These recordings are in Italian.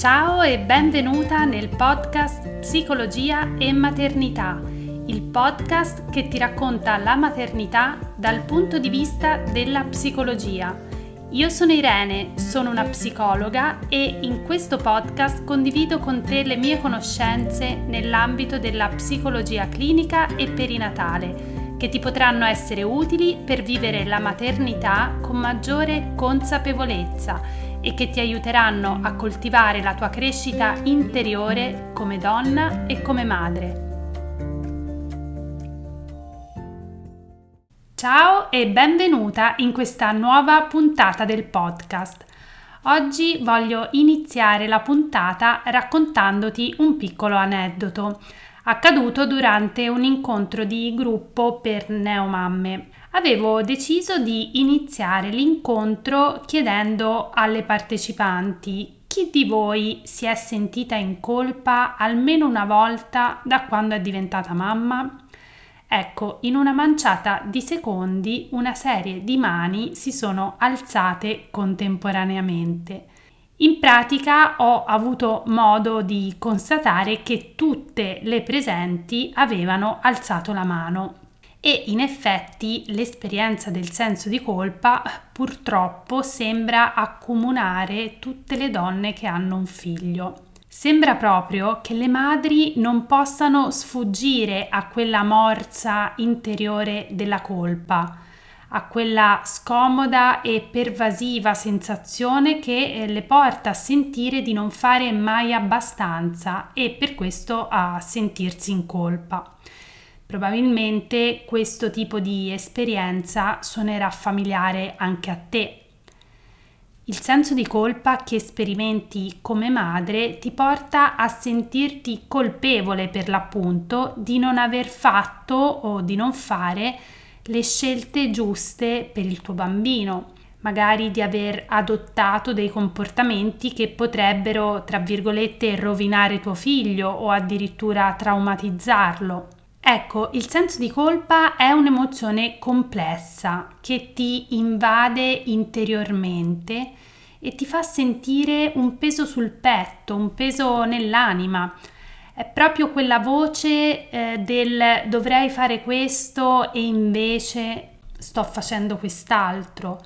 Ciao e benvenuta nel podcast Psicologia e Maternità, il podcast che ti racconta la maternità dal punto di vista della psicologia. Io sono Irene, sono una psicologa e in questo podcast condivido con te le mie conoscenze nell'ambito della psicologia clinica e perinatale che ti potranno essere utili per vivere la maternità con maggiore consapevolezza e che ti aiuteranno a coltivare la tua crescita interiore come donna e come madre. Ciao e benvenuta in questa nuova puntata del podcast. Oggi voglio iniziare la puntata raccontandoti un piccolo aneddoto accaduto durante un incontro di gruppo per neomamme. Avevo deciso di iniziare l'incontro chiedendo alle partecipanti chi di voi si è sentita in colpa almeno una volta da quando è diventata mamma? Ecco, in una manciata di secondi una serie di mani si sono alzate contemporaneamente. In pratica ho avuto modo di constatare che tutte le presenti avevano alzato la mano e in effetti l'esperienza del senso di colpa purtroppo sembra accomunare tutte le donne che hanno un figlio. Sembra proprio che le madri non possano sfuggire a quella morsa interiore della colpa a quella scomoda e pervasiva sensazione che eh, le porta a sentire di non fare mai abbastanza e per questo a sentirsi in colpa. Probabilmente questo tipo di esperienza suonerà familiare anche a te. Il senso di colpa che sperimenti come madre ti porta a sentirti colpevole per l'appunto di non aver fatto o di non fare le scelte giuste per il tuo bambino, magari di aver adottato dei comportamenti che potrebbero, tra virgolette, rovinare tuo figlio o addirittura traumatizzarlo. Ecco, il senso di colpa è un'emozione complessa che ti invade interiormente e ti fa sentire un peso sul petto, un peso nell'anima, è proprio quella voce eh, del dovrei fare questo e invece sto facendo quest'altro.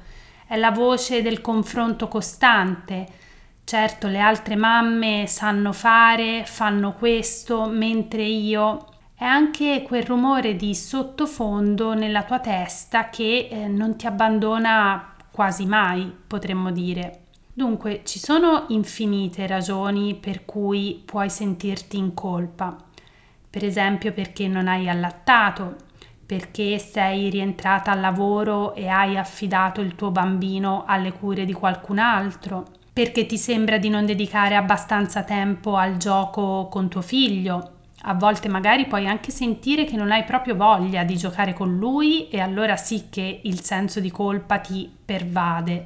È la voce del confronto costante. Certo, le altre mamme sanno fare, fanno questo, mentre io è anche quel rumore di sottofondo nella tua testa che eh, non ti abbandona quasi mai, potremmo dire. Dunque, ci sono infinite ragioni per cui puoi sentirti in colpa. Per esempio perché non hai allattato, perché sei rientrata al lavoro e hai affidato il tuo bambino alle cure di qualcun altro, perché ti sembra di non dedicare abbastanza tempo al gioco con tuo figlio. A volte magari puoi anche sentire che non hai proprio voglia di giocare con lui e allora sì che il senso di colpa ti pervade.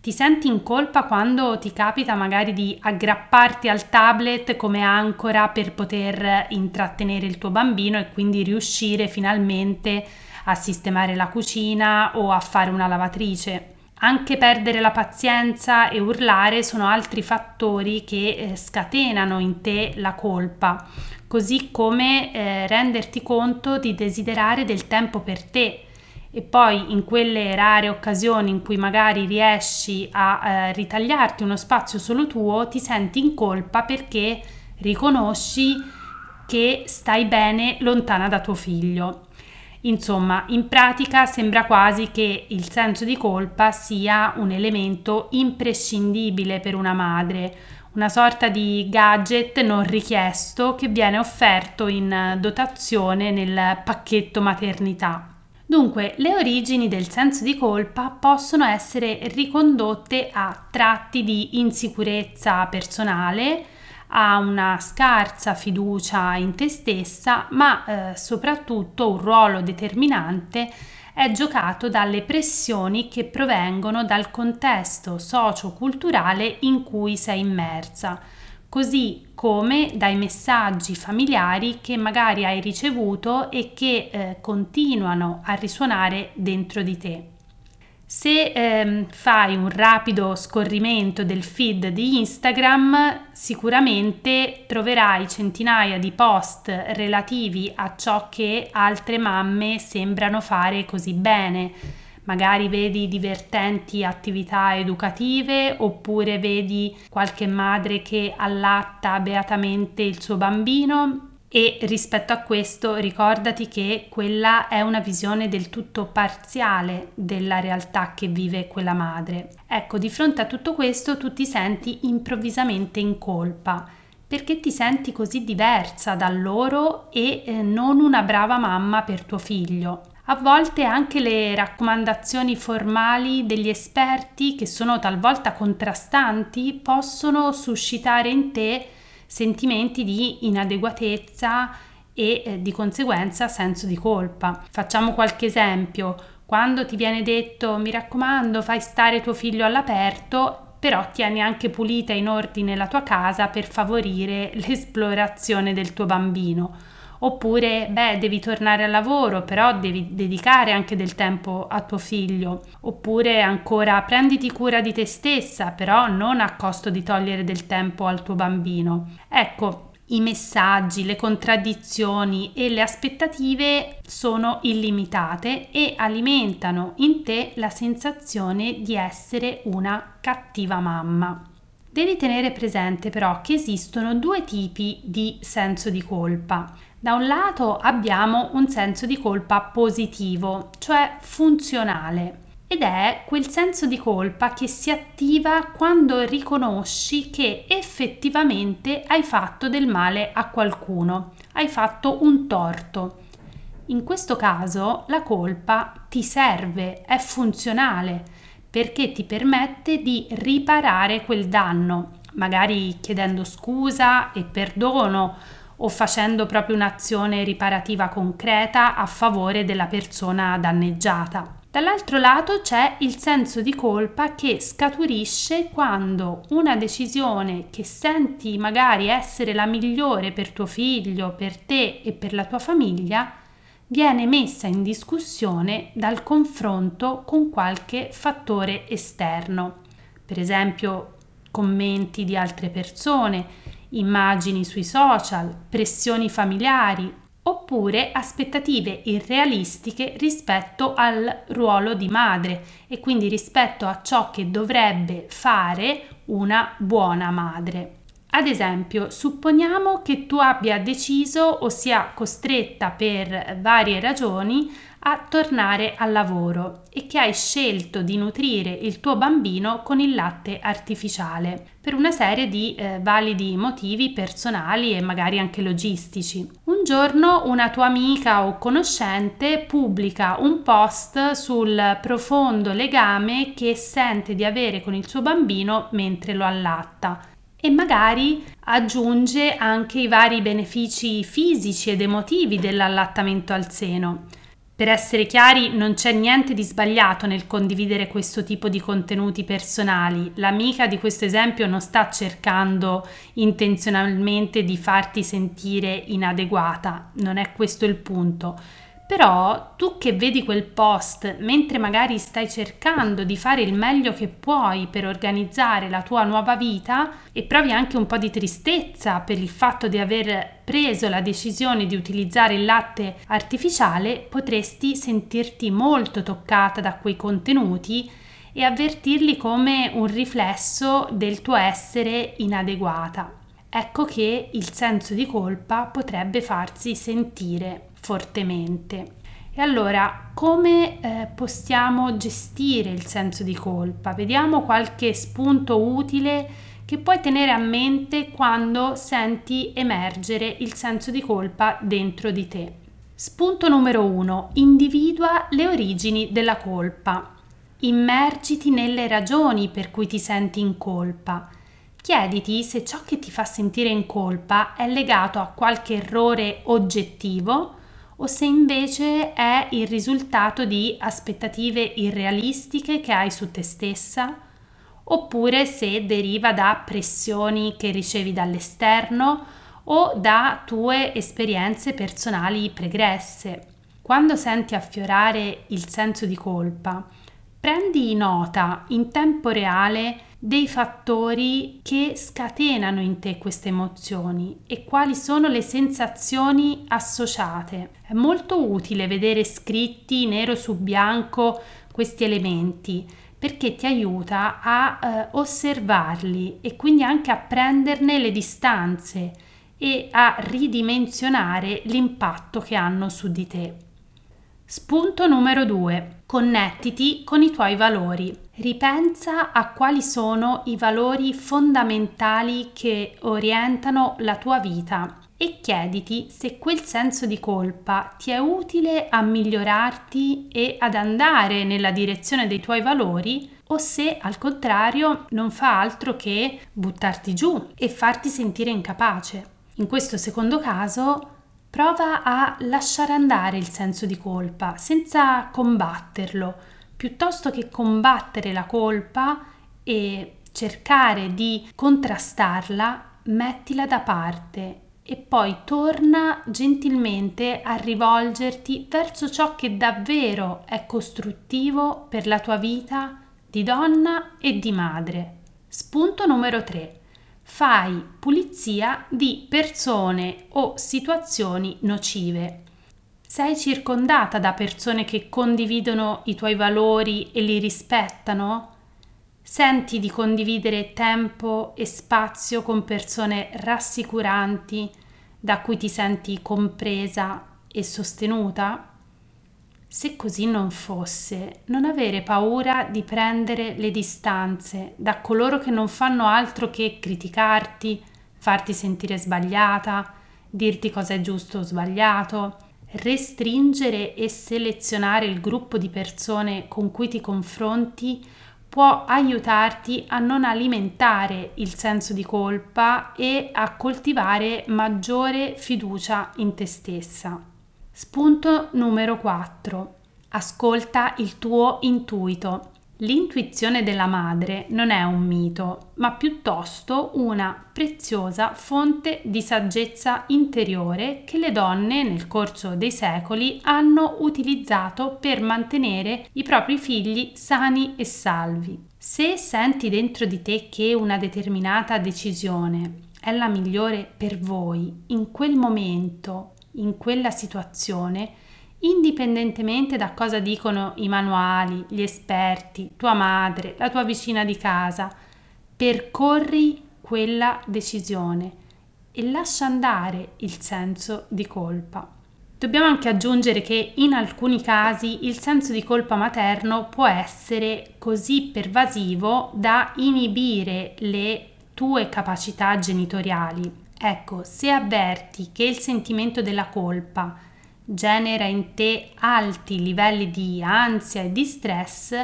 Ti senti in colpa quando ti capita magari di aggrapparti al tablet come ancora per poter intrattenere il tuo bambino e quindi riuscire finalmente a sistemare la cucina o a fare una lavatrice. Anche perdere la pazienza e urlare sono altri fattori che eh, scatenano in te la colpa, così come eh, renderti conto di desiderare del tempo per te e poi in quelle rare occasioni in cui magari riesci a eh, ritagliarti uno spazio solo tuo, ti senti in colpa perché riconosci che stai bene lontana da tuo figlio. Insomma, in pratica sembra quasi che il senso di colpa sia un elemento imprescindibile per una madre, una sorta di gadget non richiesto che viene offerto in dotazione nel pacchetto maternità. Dunque, le origini del senso di colpa possono essere ricondotte a tratti di insicurezza personale, a una scarsa fiducia in te stessa, ma eh, soprattutto un ruolo determinante è giocato dalle pressioni che provengono dal contesto socio-culturale in cui sei immersa così come dai messaggi familiari che magari hai ricevuto e che eh, continuano a risuonare dentro di te. Se ehm, fai un rapido scorrimento del feed di Instagram, sicuramente troverai centinaia di post relativi a ciò che altre mamme sembrano fare così bene. Magari vedi divertenti attività educative oppure vedi qualche madre che allatta beatamente il suo bambino e rispetto a questo ricordati che quella è una visione del tutto parziale della realtà che vive quella madre. Ecco, di fronte a tutto questo tu ti senti improvvisamente in colpa perché ti senti così diversa da loro e eh, non una brava mamma per tuo figlio. A volte anche le raccomandazioni formali degli esperti, che sono talvolta contrastanti, possono suscitare in te sentimenti di inadeguatezza e eh, di conseguenza senso di colpa. Facciamo qualche esempio. Quando ti viene detto mi raccomando fai stare tuo figlio all'aperto, però tieni anche pulita in ordine la tua casa per favorire l'esplorazione del tuo bambino Oppure, beh, devi tornare al lavoro, però devi dedicare anche del tempo a tuo figlio. Oppure ancora, prenditi cura di te stessa, però non a costo di togliere del tempo al tuo bambino. Ecco, i messaggi, le contraddizioni e le aspettative sono illimitate e alimentano in te la sensazione di essere una cattiva mamma. Devi tenere presente però che esistono due tipi di senso di colpa. Da un lato abbiamo un senso di colpa positivo, cioè funzionale, ed è quel senso di colpa che si attiva quando riconosci che effettivamente hai fatto del male a qualcuno, hai fatto un torto. In questo caso la colpa ti serve, è funzionale, perché ti permette di riparare quel danno, magari chiedendo scusa e perdono o facendo proprio un'azione riparativa concreta a favore della persona danneggiata. Dall'altro lato c'è il senso di colpa che scaturisce quando una decisione che senti magari essere la migliore per tuo figlio, per te e per la tua famiglia viene messa in discussione dal confronto con qualche fattore esterno, per esempio commenti di altre persone, immagini sui social, pressioni familiari oppure aspettative irrealistiche rispetto al ruolo di madre e quindi rispetto a ciò che dovrebbe fare una buona madre. Ad esempio, supponiamo che tu abbia deciso o sia costretta per varie ragioni a tornare al lavoro e che hai scelto di nutrire il tuo bambino con il latte artificiale per una serie di eh, validi motivi personali e magari anche logistici. Un giorno una tua amica o conoscente pubblica un post sul profondo legame che sente di avere con il suo bambino mentre lo allatta e magari aggiunge anche i vari benefici fisici ed emotivi dell'allattamento al seno. Per essere chiari, non c'è niente di sbagliato nel condividere questo tipo di contenuti personali. L'amica di questo esempio non sta cercando intenzionalmente di farti sentire inadeguata, non è questo il punto però tu che vedi quel post mentre magari stai cercando di fare il meglio che puoi per organizzare la tua nuova vita e provi anche un po' di tristezza per il fatto di aver preso la decisione di utilizzare il latte artificiale, potresti sentirti molto toccata da quei contenuti e avvertirli come un riflesso del tuo essere inadeguata. Ecco che il senso di colpa potrebbe farsi sentire fortemente. E allora, come eh, possiamo gestire il senso di colpa? Vediamo qualche spunto utile che puoi tenere a mente quando senti emergere il senso di colpa dentro di te. Spunto numero 1. Individua le origini della colpa. Immergiti nelle ragioni per cui ti senti in colpa. Chiediti se ciò che ti fa sentire in colpa è legato a qualche errore oggettivo o se invece è il risultato di aspettative irrealistiche che hai su te stessa, oppure se deriva da pressioni che ricevi dall'esterno o da tue esperienze personali pregresse. Quando senti affiorare il senso di colpa, prendi nota in tempo reale dei fattori che scatenano in te queste emozioni e quali sono le sensazioni associate. È molto utile vedere scritti nero su bianco questi elementi perché ti aiuta a eh, osservarli e quindi anche a prenderne le distanze e a ridimensionare l'impatto che hanno su di te. Spunto numero 2. Connettiti con i tuoi valori. Ripensa a quali sono i valori fondamentali che orientano la tua vita e chiediti se quel senso di colpa ti è utile a migliorarti e ad andare nella direzione dei tuoi valori o se al contrario non fa altro che buttarti giù e farti sentire incapace. In questo secondo caso Prova a lasciare andare il senso di colpa senza combatterlo, piuttosto che combattere la colpa e cercare di contrastarla, mettila da parte e poi torna gentilmente a rivolgerti verso ciò che davvero è costruttivo per la tua vita di donna e di madre. Spunto numero 3 fai pulizia di persone o situazioni nocive. Sei circondata da persone che condividono i tuoi valori e li rispettano? Senti di condividere tempo e spazio con persone rassicuranti da cui ti senti compresa e sostenuta? Se così non fosse, non avere paura di prendere le distanze da coloro che non fanno altro che criticarti, farti sentire sbagliata, dirti cosa è giusto o sbagliato, restringere e selezionare il gruppo di persone con cui ti confronti può aiutarti a non alimentare il senso di colpa e a coltivare maggiore fiducia in te stessa. Spunto numero 4. Ascolta il tuo intuito. L'intuizione della madre non è un mito, ma piuttosto una preziosa fonte di saggezza interiore che le donne nel corso dei secoli hanno utilizzato per mantenere i propri figli sani e salvi. Se senti dentro di te che una determinata decisione è la migliore per voi in quel momento in quella situazione, indipendentemente da cosa dicono i manuali, gli esperti, tua madre, la tua vicina di casa, percorri quella decisione e lascia andare il senso di colpa. Dobbiamo anche aggiungere che in alcuni casi il senso di colpa materno può essere così pervasivo da inibire le tue capacità genitoriali Ecco, se avverti che il sentimento della colpa genera in te alti livelli di ansia e di stress,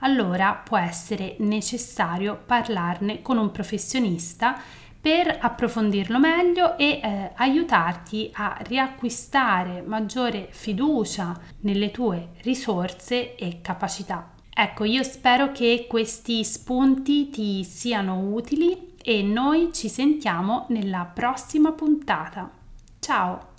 allora può essere necessario parlarne con un professionista per approfondirlo meglio e eh, aiutarti a riacquistare maggiore fiducia nelle tue risorse e capacità. Ecco, io spero che questi spunti ti siano utili e noi ci sentiamo nella prossima puntata. Ciao!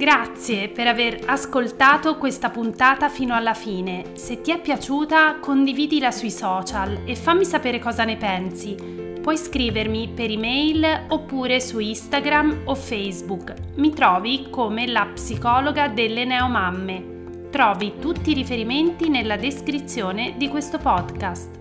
Grazie per aver ascoltato questa puntata fino alla fine. Se ti è piaciuta condividila sui social e fammi sapere cosa ne pensi. Puoi scrivermi per email oppure su Instagram o Facebook. Mi trovi come la psicologa delle neomamme. Trovi tutti i riferimenti nella descrizione di questo podcast.